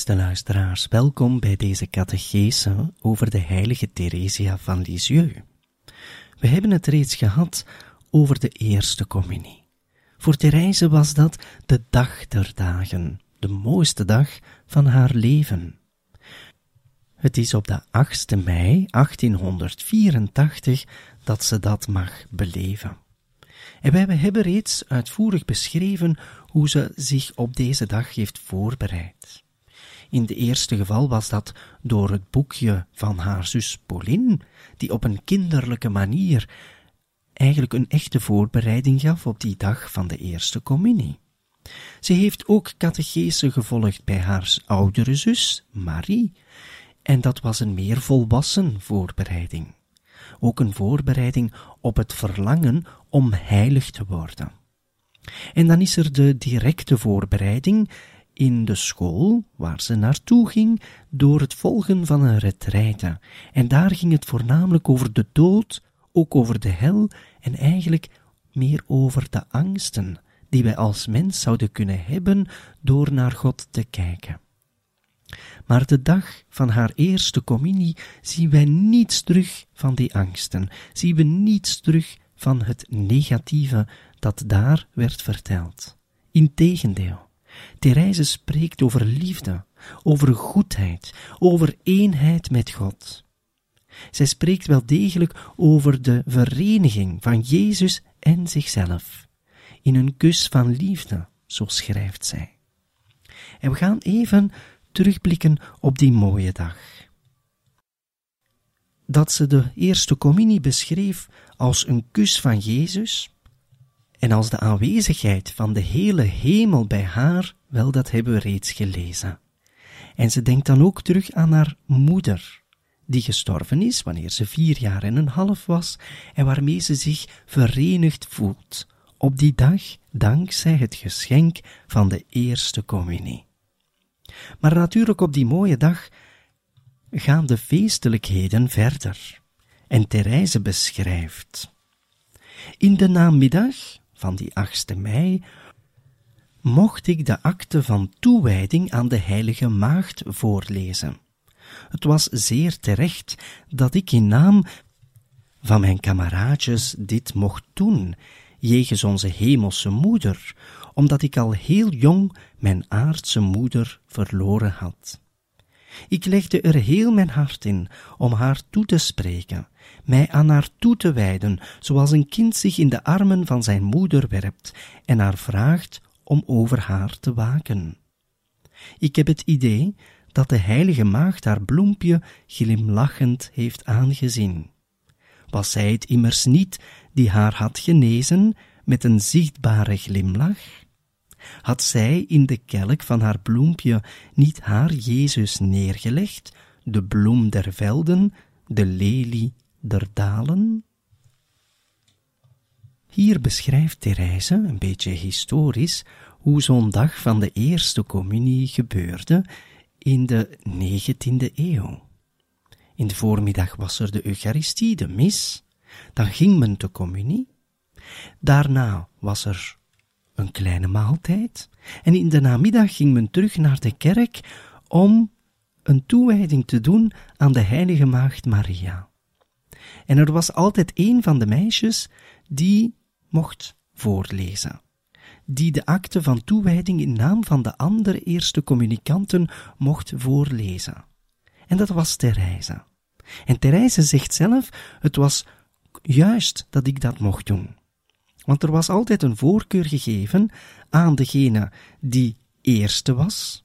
Beste luisteraars, welkom bij deze catechese over de heilige Theresia van Lisieux. We hebben het reeds gehad over de eerste communie. Voor Therese was dat de dag der dagen, de mooiste dag van haar leven. Het is op de 8e mei 1884 dat ze dat mag beleven. En wij hebben reeds uitvoerig beschreven hoe ze zich op deze dag heeft voorbereid. In de eerste geval was dat door het boekje van haar zus Pauline, die op een kinderlijke manier eigenlijk een echte voorbereiding gaf op die dag van de eerste communie. Ze heeft ook catechese gevolgd bij haar oudere zus, Marie, en dat was een meer volwassen voorbereiding. Ook een voorbereiding op het verlangen om heilig te worden. En dan is er de directe voorbereiding in de school waar ze naartoe ging door het volgen van een retraite. En daar ging het voornamelijk over de dood, ook over de hel en eigenlijk meer over de angsten die wij als mens zouden kunnen hebben door naar God te kijken. Maar de dag van haar eerste communie zien wij niets terug van die angsten, zien we niets terug van het negatieve dat daar werd verteld. Integendeel, Therese spreekt over liefde, over goedheid, over eenheid met God. Zij spreekt wel degelijk over de vereniging van Jezus en zichzelf. In een kus van liefde, zo schrijft zij. En we gaan even terugblikken op die mooie dag. Dat ze de eerste communie beschreef als een kus van Jezus, en als de aanwezigheid van de hele hemel bij haar, wel dat hebben we reeds gelezen. En ze denkt dan ook terug aan haar moeder, die gestorven is wanneer ze vier jaar en een half was, en waarmee ze zich verenigd voelt, op die dag dankzij het geschenk van de eerste communie. Maar natuurlijk op die mooie dag gaan de feestelijkheden verder. En Therese beschrijft. In de namiddag van die 8e mei mocht ik de akte van toewijding aan de heilige maagd voorlezen. Het was zeer terecht dat ik in naam van mijn kameraadjes dit mocht doen, jegens onze hemelse moeder, omdat ik al heel jong mijn aardse moeder verloren had. Ik legde er heel mijn hart in om haar toe te spreken, mij aan haar toe te wijden, zoals een kind zich in de armen van zijn moeder werpt en haar vraagt om over haar te waken. Ik heb het idee dat de heilige maagd haar bloempje glimlachend heeft aangezien. Was zij het immers niet die haar had genezen met een zichtbare glimlach? Had zij in de kelk van haar bloempje niet haar Jezus neergelegd, de bloem der velden, de lelie der? Hier beschrijft Therese, een beetje historisch, hoe zo'n dag van de eerste communie gebeurde in de 19e eeuw. In de voormiddag was er de Eucharistie, de mis, dan ging men te communie. Daarna was er een kleine maaltijd en in de namiddag ging men terug naar de kerk om een toewijding te doen aan de heilige maagd Maria. En er was altijd een van de meisjes die mocht voorlezen, die de akte van toewijding in naam van de andere eerste communicanten mocht voorlezen. En dat was Therese. En Therese zegt zelf, het was juist dat ik dat mocht doen. Want er was altijd een voorkeur gegeven aan degene die eerste was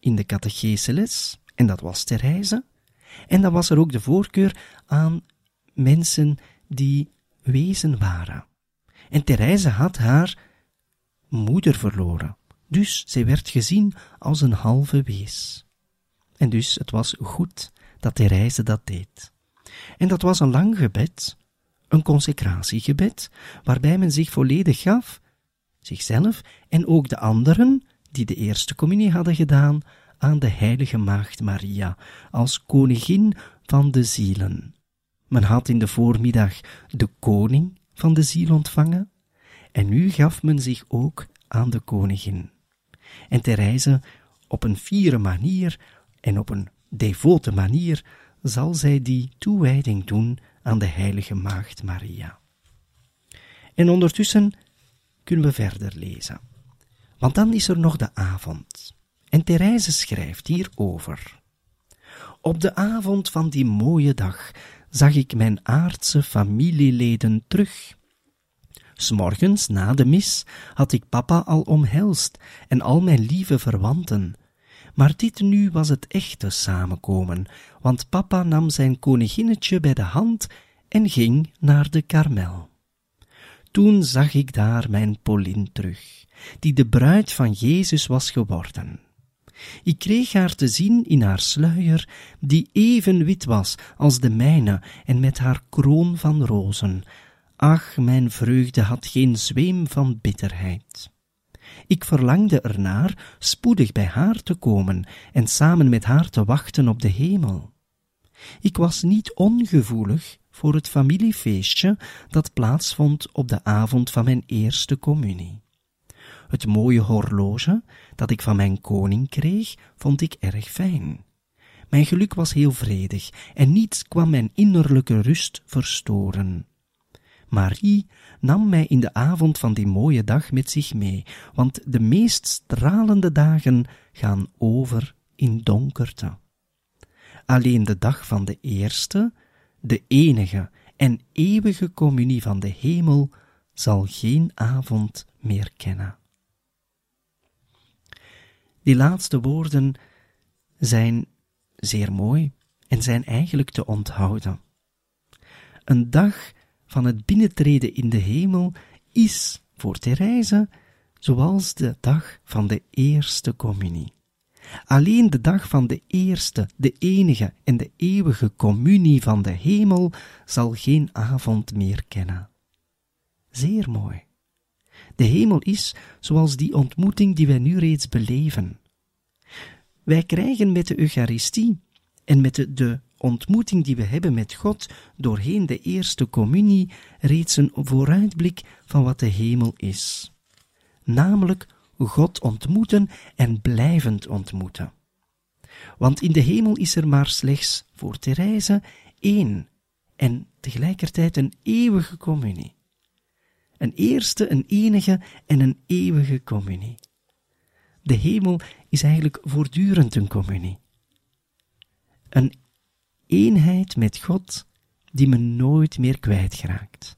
in de catecheseles, en dat was Therese. En dan was er ook de voorkeur aan mensen die wezen waren. En Therese had haar moeder verloren, dus zij werd gezien als een halve wees. En dus het was goed dat Therese dat deed. En dat was een lang gebed, een consecratiegebed, waarbij men zich volledig gaf, zichzelf en ook de anderen die de eerste communie hadden gedaan, aan de heilige maagd Maria als koningin van de zielen. Men had in de voormiddag de koning van de ziel ontvangen, en nu gaf men zich ook aan de koningin. En Therese, op een fiere manier en op een devote manier, zal zij die toewijding doen aan de heilige maagd Maria. En ondertussen kunnen we verder lezen. Want dan is er nog de avond. En Therese schrijft hierover. Op de avond van die mooie dag zag ik mijn aardse familieleden terug. S'morgens na de mis had ik papa al omhelst en al mijn lieve verwanten. Maar dit nu was het echte samenkomen, want papa nam zijn koninginnetje bij de hand en ging naar de karmel. Toen zag ik daar mijn Pauline terug, die de bruid van Jezus was geworden. Ik kreeg haar te zien in haar sluier, die even wit was als de mijne en met haar kroon van rozen. Ach, mijn vreugde had geen zweem van bitterheid. Ik verlangde ernaar spoedig bij haar te komen en samen met haar te wachten op de hemel. Ik was niet ongevoelig voor het familiefeestje dat plaatsvond op de avond van mijn eerste communie. Het mooie horloge dat ik van mijn koning kreeg, vond ik erg fijn. Mijn geluk was heel vredig en niets kwam mijn innerlijke rust verstoren. Marie nam mij in de avond van die mooie dag met zich mee, want de meest stralende dagen gaan over in donkerte. Alleen de dag van de eerste, de enige en eeuwige communie van de hemel, zal geen avond meer kennen. Die laatste woorden zijn zeer mooi en zijn eigenlijk te onthouden. Een dag van het binnentreden in de hemel is voor Therese zoals de dag van de eerste communie. Alleen de dag van de eerste, de enige en de eeuwige communie van de hemel zal geen avond meer kennen. Zeer mooi. De hemel is zoals die ontmoeting die wij nu reeds beleven. Wij krijgen met de Eucharistie en met de, ontmoeting die we hebben met God doorheen de eerste communie reeds een vooruitblik van wat de hemel is. Namelijk God ontmoeten en blijvend ontmoeten. Want in de hemel is er maar slechts voor Therese één en tegelijkertijd een eeuwige communie. Een eerste, een enige en een eeuwige communie. De hemel is eigenlijk voortdurend een communie. Een eenheid met God die men nooit meer kwijtraakt.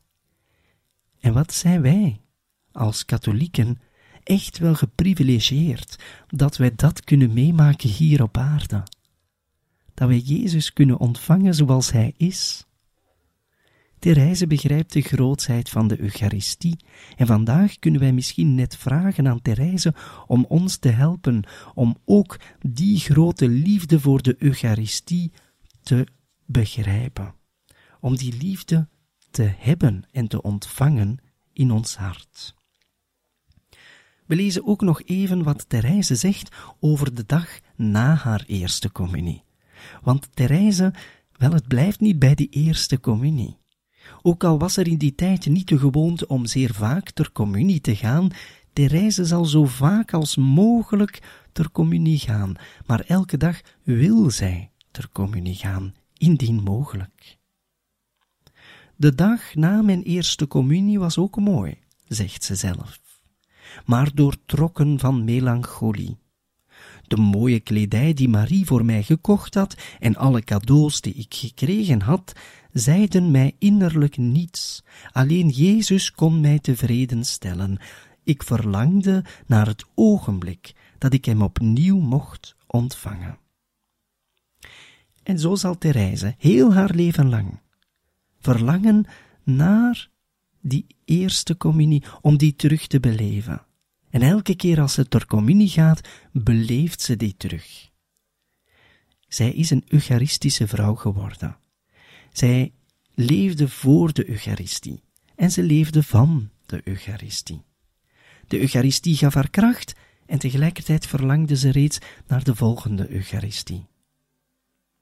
En wat zijn wij als katholieken echt wel geprivilegieerd dat wij dat kunnen meemaken hier op aarde. Dat wij Jezus kunnen ontvangen zoals Hij is Therese begrijpt de grootsheid van de Eucharistie en vandaag kunnen wij misschien net vragen aan Therese om ons te helpen om ook die grote liefde voor de Eucharistie te begrijpen. Om die liefde te hebben en te ontvangen in ons hart. We lezen ook nog even wat Therese zegt over de dag na haar eerste communie. Want Therese, wel, het blijft niet bij die eerste communie. Ook al was er in die tijd niet de gewoonte om zeer vaak ter communie te gaan, Therese zal zo vaak als mogelijk ter communie gaan, maar elke dag wil zij ter communie gaan, indien mogelijk. De dag na mijn eerste communie was ook mooi, zegt ze zelf. maar doortrokken van melancholie. De mooie kledij die Marie voor mij gekocht had en alle cadeaus die ik gekregen had, zeiden mij innerlijk niets. Alleen Jezus kon mij tevreden stellen. Ik verlangde naar het ogenblik dat ik hem opnieuw mocht ontvangen. En zo zal Therese heel haar leven lang verlangen naar die eerste communie, om die terug te beleven. En elke keer als ze ter communie gaat, beleeft ze die terug. Zij is een Eucharistische vrouw geworden. Zij leefde voor de Eucharistie en ze leefde van de Eucharistie. De Eucharistie gaf haar kracht en tegelijkertijd verlangde ze reeds naar de volgende Eucharistie.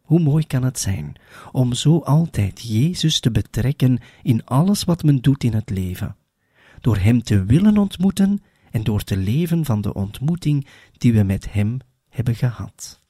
Hoe mooi kan het zijn om zo altijd Jezus te betrekken in alles wat men doet in het leven, door Hem te willen ontmoeten en door te leven van de ontmoeting die we met Hem hebben gehad.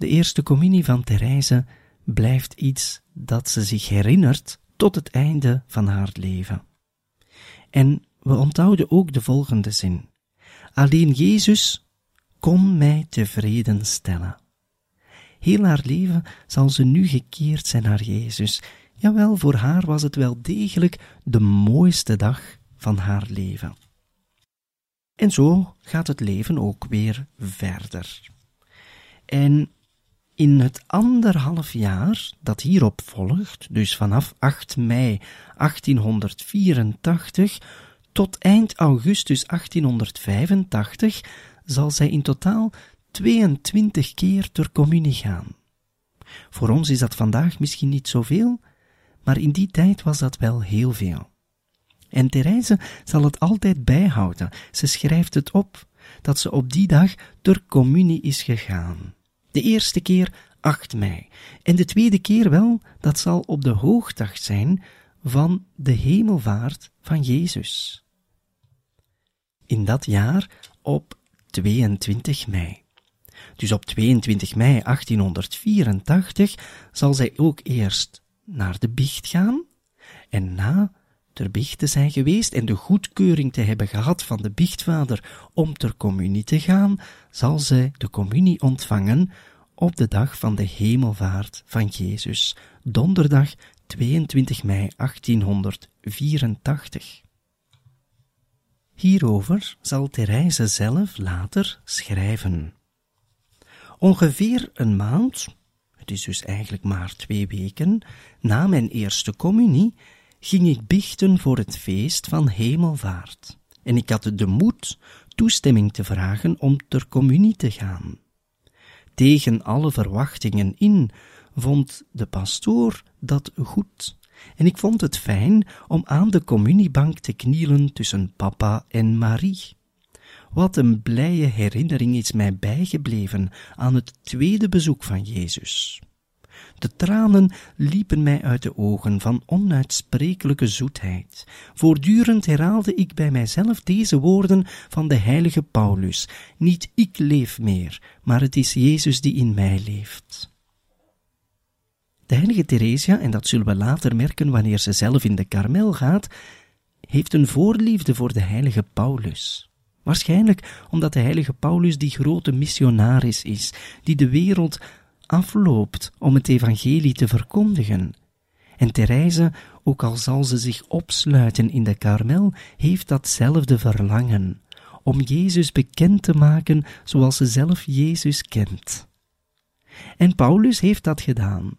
De eerste communie van Therese blijft iets dat ze zich herinnert tot het einde van haar leven. En we onthouden ook de volgende zin. Alleen Jezus kon mij tevreden stellen. Heel haar leven zal ze nu gekeerd zijn naar Jezus. Jawel, voor haar was het wel degelijk de mooiste dag van haar leven. En zo gaat het leven ook weer verder. En in het anderhalf jaar dat hierop volgt, dus vanaf 8 mei 1884 tot eind augustus 1885, zal zij in totaal 22 keer ter communie gaan. Voor ons is dat vandaag misschien niet zoveel, maar in die tijd was dat wel heel veel. En Therese zal het altijd bijhouden. Ze schrijft het op dat ze op die dag ter communie is gegaan. De eerste keer 8 mei. En de tweede keer wel, dat zal op de hoogdag zijn van de hemelvaart van Jezus. In dat jaar op 22 mei. Dus op 22 mei 1884 zal zij ook eerst naar de biecht gaan en na ter biecht te zijn geweest en de goedkeuring te hebben gehad van de biechtvader om ter communie te gaan, zal zij de communie ontvangen op de dag van de hemelvaart van Jezus, donderdag 22 mei 1884. Hierover zal Therese zelf later schrijven. Ongeveer een maand, het is dus eigenlijk maar twee weken, na mijn eerste communie, ging ik bichten voor het feest van hemelvaart. En ik had de moed toestemming te vragen om ter communie te gaan. Tegen alle verwachtingen in vond de pastoor dat goed. En ik vond het fijn om aan de communiebank te knielen tussen papa en Marie. Wat een blije herinnering is mij bijgebleven aan het tweede bezoek van Jezus. De tranen liepen mij uit de ogen van onuitsprekelijke zoetheid. Voortdurend herhaalde ik bij mijzelf deze woorden van de heilige Paulus: Niet ik leef meer, maar het is Jezus die in mij leeft. De heilige Theresia, en dat zullen we later merken wanneer ze zelf in de karmel gaat, heeft een voorliefde voor de heilige Paulus. Waarschijnlijk omdat de heilige Paulus die grote missionaris is, die de wereld afloopt om het evangelie te verkondigen. En Therese, ook al zal ze zich opsluiten in de karmel, heeft datzelfde verlangen, om Jezus bekend te maken zoals ze zelf Jezus kent. En Paulus heeft dat gedaan.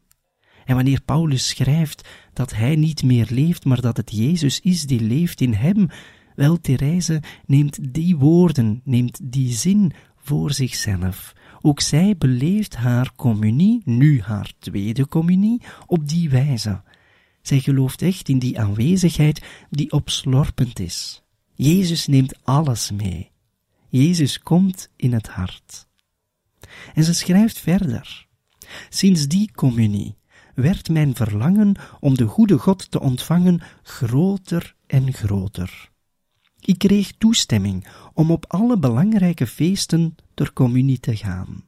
En wanneer Paulus schrijft dat hij niet meer leeft, maar dat het Jezus is die leeft in hem, wel, Therese neemt die woorden, neemt die zin voor zichzelf. Ook zij beleeft haar communie, nu haar tweede communie, op die wijze. Zij gelooft echt in die aanwezigheid die opslorpend is. Jezus neemt alles mee. Jezus komt in het hart. En ze schrijft verder. Sinds die communie werd mijn verlangen om de goede God te ontvangen groter en groter. Ik kreeg toestemming om op alle belangrijke feesten ter communie te gaan.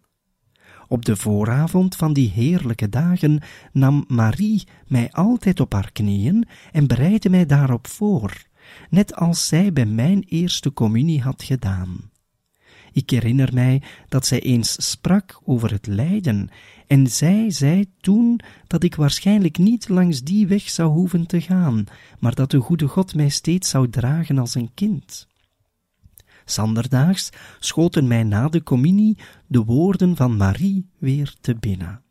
Op de vooravond van die heerlijke dagen nam Marie mij altijd op haar knieën en bereidde mij daarop voor, net als zij bij mijn eerste communie had gedaan. Ik herinner mij dat zij eens sprak over het lijden, en zij zei toen dat ik waarschijnlijk niet langs die weg zou hoeven te gaan, maar dat de goede God mij steeds zou dragen als een kind. Zanderdaags schoten mij na de communie de woorden van Marie weer te binnen.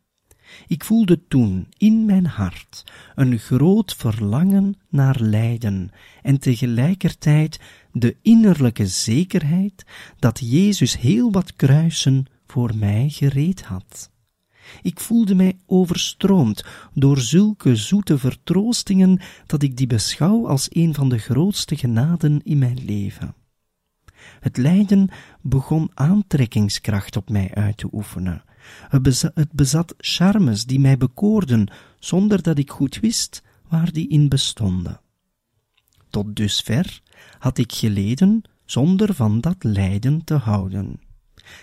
Ik voelde toen in mijn hart een groot verlangen naar lijden en tegelijkertijd de innerlijke zekerheid dat Jezus heel wat kruisen voor mij gereed had. Ik voelde mij overstroomd door zulke zoete vertroostingen dat ik die beschouw als een van de grootste genaden in mijn leven. Het lijden begon aantrekkingskracht op mij uit te oefenen. Het bezat charmes die mij bekoorden, zonder dat ik goed wist waar die in bestonden. Tot dusver had ik geleden zonder van dat lijden te houden.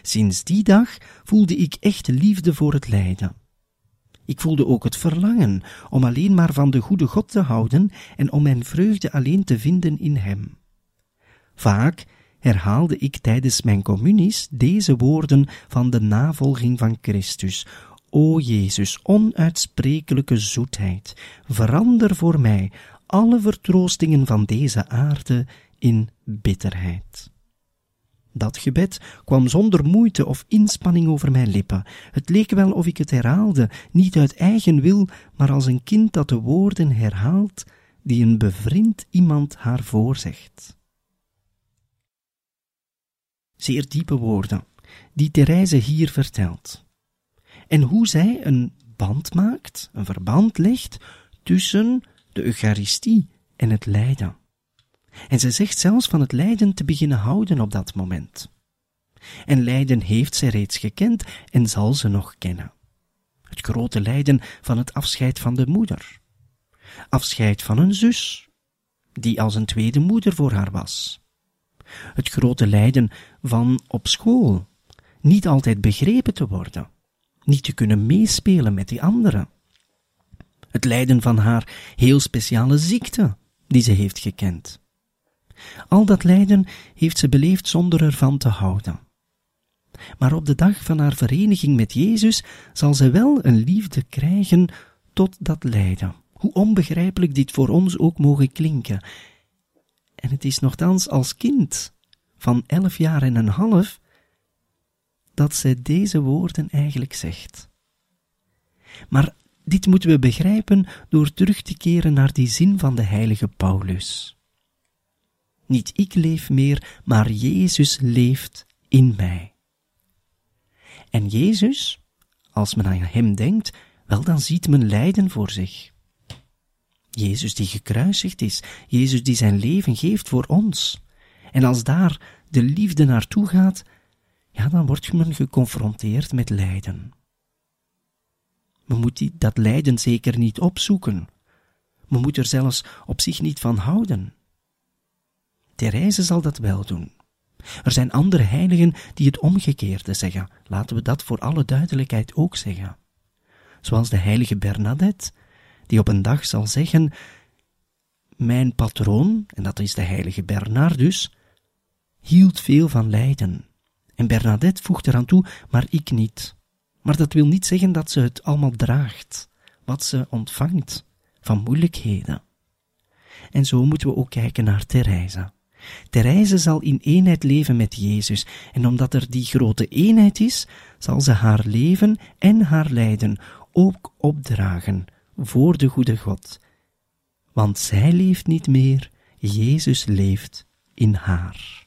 Sinds die dag voelde ik echt liefde voor het lijden. Ik voelde ook het verlangen om alleen maar van de goede God te houden en om mijn vreugde alleen te vinden in Hem. Vaak herhaalde ik tijdens mijn communies deze woorden van de navolging van Christus. O Jezus, onuitsprekelijke zoetheid, verander voor mij alle vertroostingen van deze aarde in bitterheid. Dat gebed kwam zonder moeite of inspanning over mijn lippen. Het leek wel of ik het herhaalde, niet uit eigen wil, maar als een kind dat de woorden herhaalt die een bevriend iemand haar voorzegt. Zeer diepe woorden, die Therese hier vertelt. En hoe zij een band maakt, een verband legt tussen de Eucharistie en het lijden. En zij zegt zelfs van het lijden te beginnen houden op dat moment. En lijden heeft zij reeds gekend en zal ze nog kennen. Het grote lijden van het afscheid van de moeder. Afscheid van een zus, die als een tweede moeder voor haar was. Het grote lijden van op school, niet altijd begrepen te worden, niet te kunnen meespelen met die anderen. Het lijden van haar heel speciale ziekte, die ze heeft gekend. Al dat lijden heeft ze beleefd zonder ervan te houden. Maar op de dag van haar vereniging met Jezus zal ze wel een liefde krijgen tot dat lijden. Hoe onbegrijpelijk dit voor ons ook mogen klinken. En het is nogthans als kind van elf jaar en een half dat zij deze woorden eigenlijk zegt. Maar dit moeten we begrijpen door terug te keren naar die zin van de heilige Paulus. Niet ik leef meer, maar Jezus leeft in mij. En Jezus, als men aan hem denkt, wel dan ziet men lijden voor zich. Jezus die gekruisigd is, Jezus die zijn leven geeft voor ons. En als daar de liefde naartoe gaat, ja, dan wordt men geconfronteerd met lijden. Men moet dat lijden zeker niet opzoeken. Men moet er zelfs op zich niet van houden. Therese zal dat wel doen. Er zijn andere heiligen die het omgekeerde zeggen. Laten we dat voor alle duidelijkheid ook zeggen. Zoals de heilige Bernadette, die op een dag zal zeggen: Mijn patroon, en dat is de heilige Bernardus, hield veel van lijden. En Bernadette voegt eraan toe: Maar ik niet. Maar dat wil niet zeggen dat ze het allemaal draagt, wat ze ontvangt van moeilijkheden. En zo moeten we ook kijken naar Therese. Therese zal in eenheid leven met Jezus, en omdat er die grote eenheid is, zal ze haar leven en haar lijden ook opdragen voor de goede God. Want zij leeft niet meer, Jezus leeft in haar.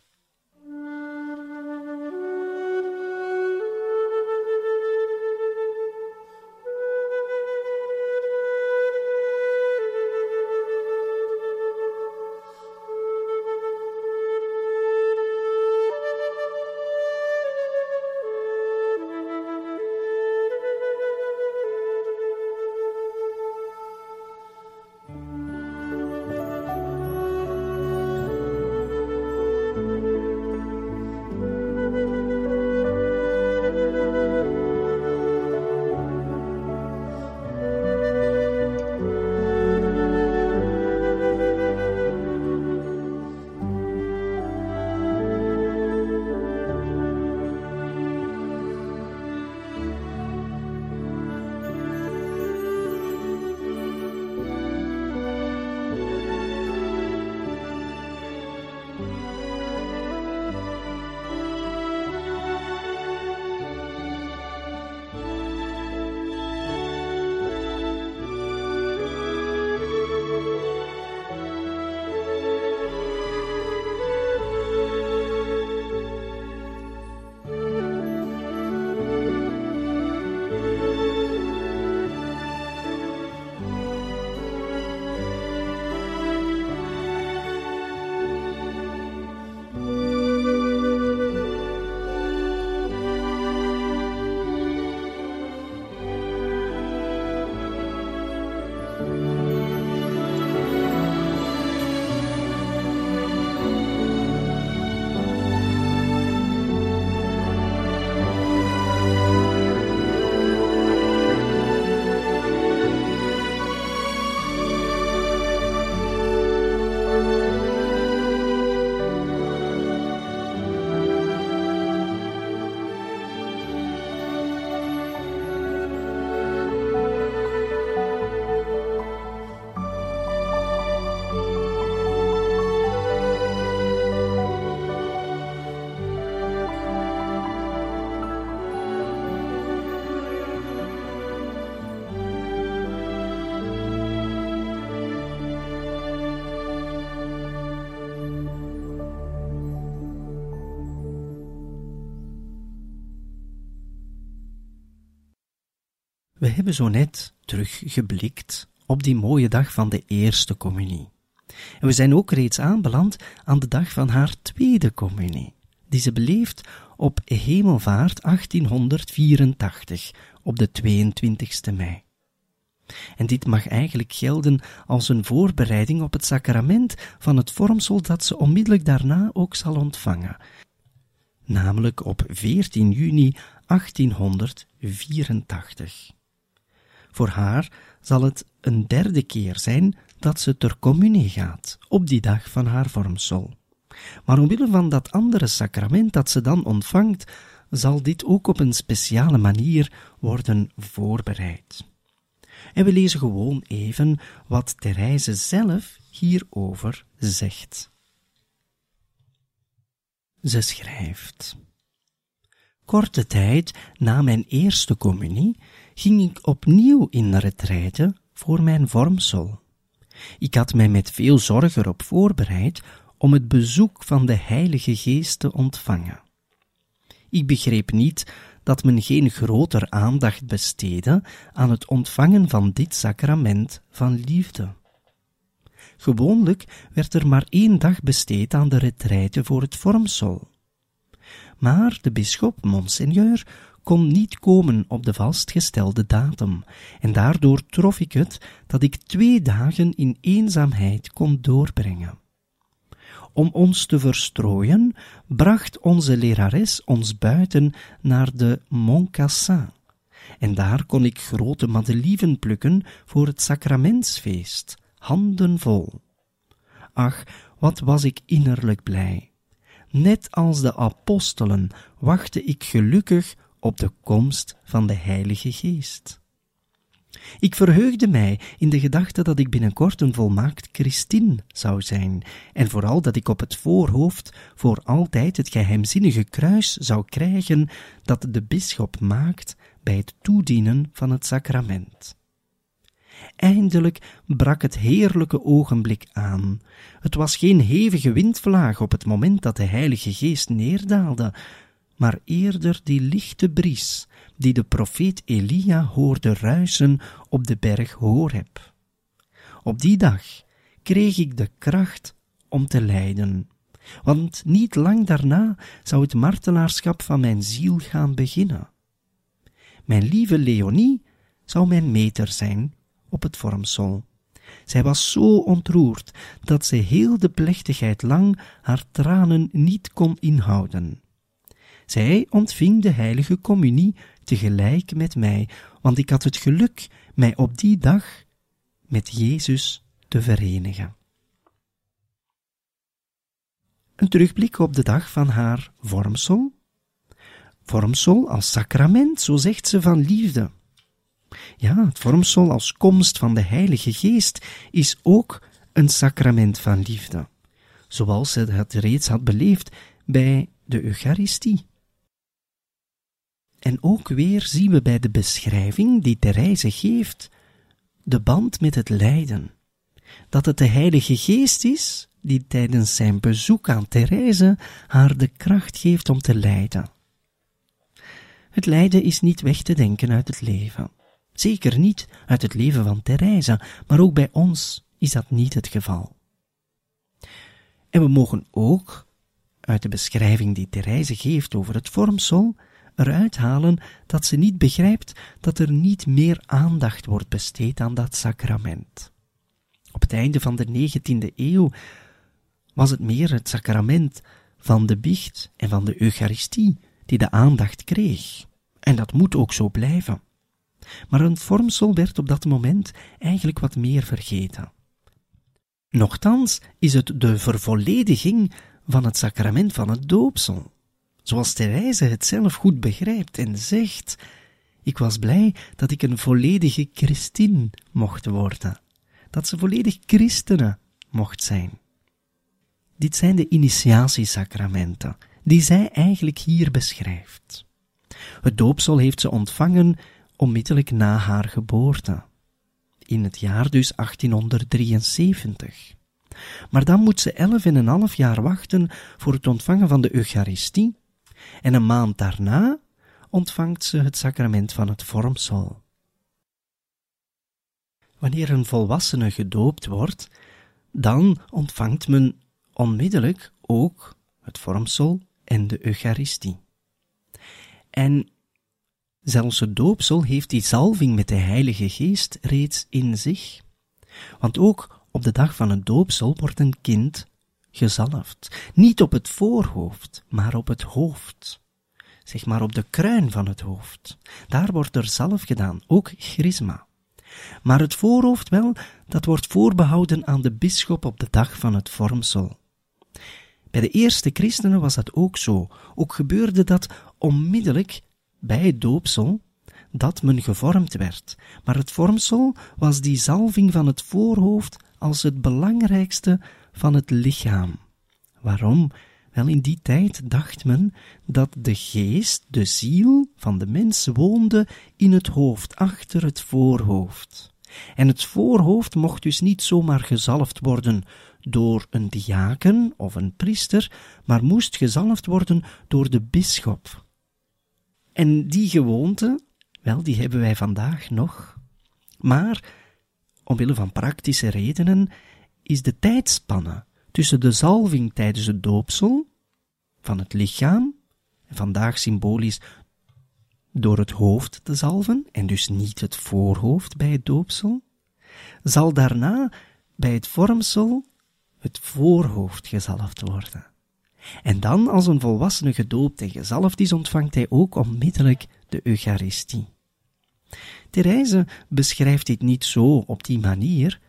Hebben zo net teruggeblikt op die mooie dag van de eerste communie. En we zijn ook reeds aanbeland aan de dag van haar tweede communie, die ze beleeft op Hemelvaart 1884, op de 22e mei. En dit mag eigenlijk gelden als een voorbereiding op het sacrament van het vormsel dat ze onmiddellijk daarna ook zal ontvangen, namelijk op 14 juni 1884. Voor haar zal het een derde keer zijn dat ze ter communie gaat, op die dag van haar vormsel. Maar omwille van dat andere sacrament dat ze dan ontvangt, zal dit ook op een speciale manier worden voorbereid. En we lezen gewoon even wat Therese zelf hierover zegt. Ze schrijft: Korte tijd na mijn eerste communie ging ik opnieuw in retraite voor mijn vormsel. Ik had mij met veel zorg erop voorbereid om het bezoek van de Heilige Geest te ontvangen. Ik begreep niet dat men geen groter aandacht besteedde aan het ontvangen van dit sacrament van liefde. Gewoonlijk werd er maar één dag besteed aan de retraite voor het vormsel. Maar de bisschop, monseigneur, kon niet komen op de vastgestelde datum, en daardoor trof ik het dat ik twee dagen in eenzaamheid kon doorbrengen. Om ons te verstrooien, bracht onze lerares ons buiten naar de Montcassin, en daar kon ik grote madelieven plukken voor het sacramentsfeest, handen vol. Ach, wat was ik innerlijk blij! Net als de apostelen wachtte ik gelukkig op de komst van de Heilige Geest. Ik verheugde mij in de gedachte dat ik binnenkort een volmaakt Christin zou zijn, en vooral dat ik op het voorhoofd voor altijd het geheimzinnige kruis zou krijgen dat de bisschop maakt bij het toedienen van het sacrament. Eindelijk brak het heerlijke ogenblik aan. Het was geen hevige windvlaag op het moment dat de Heilige Geest neerdaalde, maar eerder die lichte bries die de profeet Elia hoorde ruisen op de berg Horeb. Op die dag kreeg ik de kracht om te lijden, want niet lang daarna zou het martelaarschap van mijn ziel gaan beginnen. Mijn lieve Leonie zou mijn meter zijn op het vormsel. Zij was zo ontroerd dat ze heel de plechtigheid lang haar tranen niet kon inhouden. Zij ontving de heilige communie tegelijk met mij, want ik had het geluk mij op die dag met Jezus te verenigen. Een terugblik op de dag van haar vormsel. Vormsel als sacrament, zo zegt ze van liefde. Ja, het vormsel als komst van de Heilige Geest is ook een sacrament van liefde, zoals ze het reeds had beleefd bij de Eucharistie. En ook weer zien we bij de beschrijving die Therese geeft de band met het lijden. Dat het de Heilige Geest is die tijdens zijn bezoek aan Therese haar de kracht geeft om te lijden. Het lijden is niet weg te denken uit het leven. Zeker niet uit het leven van Therese, maar ook bij ons is dat niet het geval. En we mogen ook uit de beschrijving die Therese geeft over het vormsel eruit halen dat ze niet begrijpt dat er niet meer aandacht wordt besteed aan dat sacrament. Op het einde van de 19e eeuw was het meer het sacrament van de biecht en van de Eucharistie die de aandacht kreeg. En dat moet ook zo blijven. Maar een vormsel werd op dat moment eigenlijk wat meer vergeten. Nochtans is het de vervollediging van het sacrament van het doopsel zoals Therese het zelf goed begrijpt en zegt, ik was blij dat ik een volledige Christin mocht worden, dat ze volledig christene mocht zijn. Dit zijn de initiatiesacramenten, die zij eigenlijk hier beschrijft. Het doopsel heeft ze ontvangen onmiddellijk na haar geboorte, in het jaar dus 1873. Maar dan moet ze elf en een half jaar wachten voor het ontvangen van de Eucharistie en een maand daarna ontvangt ze het sacrament van het vormsel. Wanneer een volwassene gedoopt wordt, dan ontvangt men onmiddellijk ook het vormsel en de Eucharistie. En zelfs het doopsel heeft die zalving met de Heilige Geest reeds in zich. Want ook op de dag van het doopsel wordt een kind gezalfd. Niet op het voorhoofd, maar op het hoofd. Zeg maar op de kruin van het hoofd. Daar wordt er zalf gedaan, ook chrisma. Maar het voorhoofd wel, dat wordt voorbehouden aan de bisschop op de dag van het vormsel. Bij de eerste christenen was dat ook zo. Ook gebeurde dat onmiddellijk bij het doopsel, dat men gevormd werd. Maar het vormsel was die zalving van het voorhoofd als het belangrijkste van het lichaam. Waarom? Wel, in die tijd dacht men dat de geest, de ziel van de mens woonde in het hoofd, achter het voorhoofd. En het voorhoofd mocht dus niet zomaar gezalfd worden door een diaken of een priester, maar moest gezalfd worden door de bisschop. En die gewoonte, wel, die hebben wij vandaag nog. Maar, omwille van praktische redenen, is de tijdspanne tussen de zalving tijdens het doopsel van het lichaam, vandaag symbolisch door het hoofd te zalven, en dus niet het voorhoofd bij het doopsel, zal daarna bij het vormsel het voorhoofd gezalfd worden. En dan, als een volwassene gedoopt en gezalfd is, ontvangt hij ook onmiddellijk de Eucharistie. Therese beschrijft dit niet zo op die manier,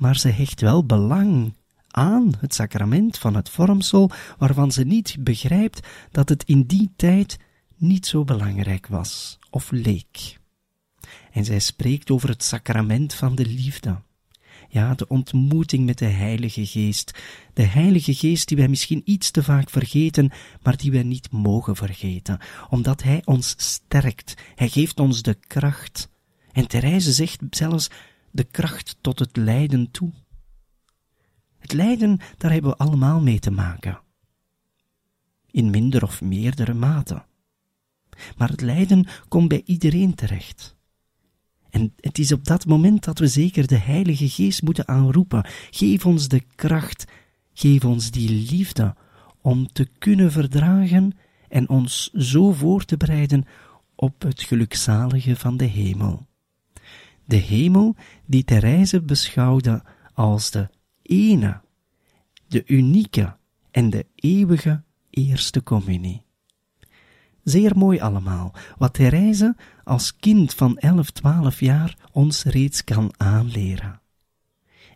maar ze hecht wel belang aan het sacrament van het vormsel, waarvan ze niet begrijpt dat het in die tijd niet zo belangrijk was of leek. En zij spreekt over het sacrament van de liefde. Ja, de ontmoeting met de Heilige Geest. De Heilige Geest die wij misschien iets te vaak vergeten, maar die wij niet mogen vergeten, omdat Hij ons sterkt. Hij geeft ons de kracht. En Therese zegt zelfs de kracht tot het lijden toe. Het lijden, daar hebben we allemaal mee te maken. In minder of meerdere mate. Maar het lijden komt bij iedereen terecht. En het is op dat moment dat we zeker de Heilige Geest moeten aanroepen. Geef ons de kracht, geef ons die liefde om te kunnen verdragen en ons zo voor te bereiden op het gelukzalige van de hemel. De hemel die Therese beschouwde als de ene, de unieke en de eeuwige eerste communie. Zeer mooi allemaal, wat Therese als kind van 11, 12 jaar ons reeds kan aanleren.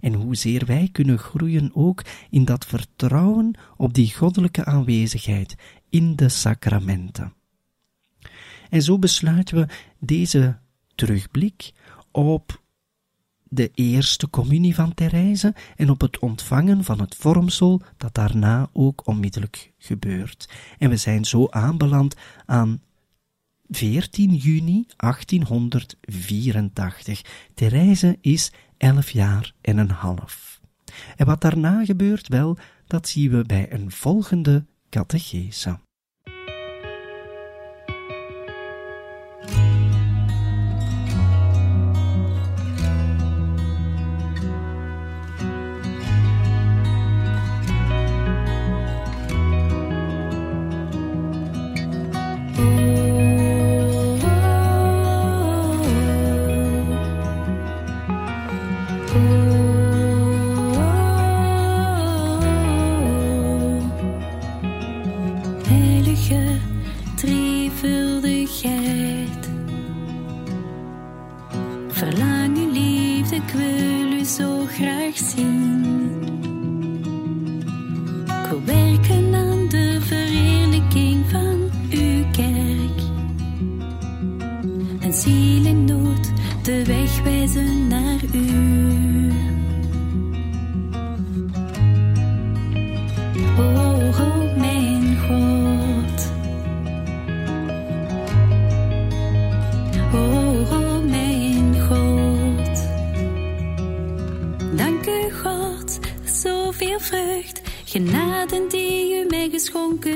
En hoezeer wij kunnen groeien ook in dat vertrouwen op die goddelijke aanwezigheid in de sacramenten. En zo besluiten we deze terugblik op de eerste communie van Therese en op het ontvangen van het vormsel dat daarna ook onmiddellijk gebeurt. En we zijn zo aanbeland aan 14 juni 1884. Therese is 11 jaar en een half. En wat daarna gebeurt, wel, dat zien we bij een volgende catechese.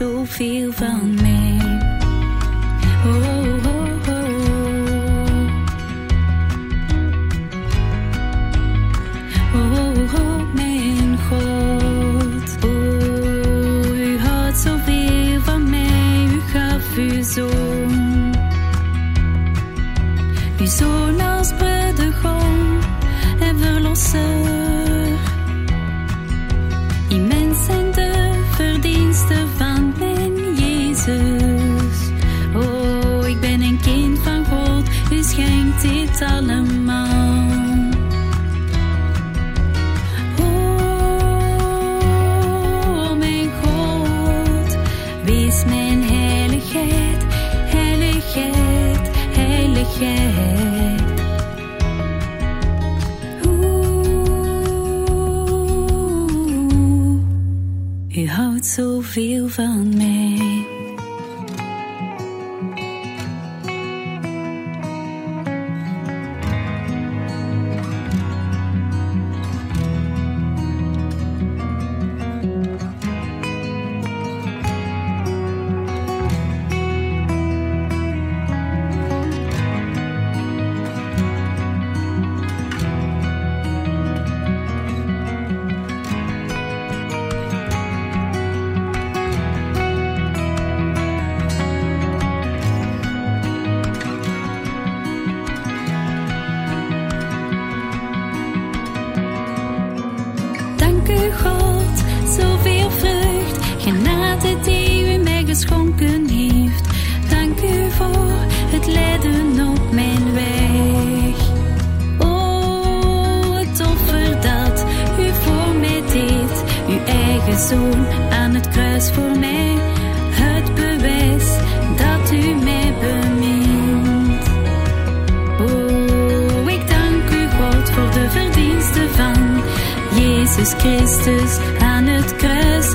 to feel for me. O, Oh, ik ben een kind van God, u schenkt dit allemaal. Oh, mijn God, wees mijn heiligheid, heiligheid, heiligheid. U houdt zoveel van mij. Genade die u mij geschonken heeft. Dank u voor het lijden op mijn weg. Oh, het offer dat u voor mij deed, uw eigen zoon aan het kruis voor mij. Het bewijs dat u mij bemint. Oh, ik dank u God voor de verdiensten van Jezus Christus aan het kruis.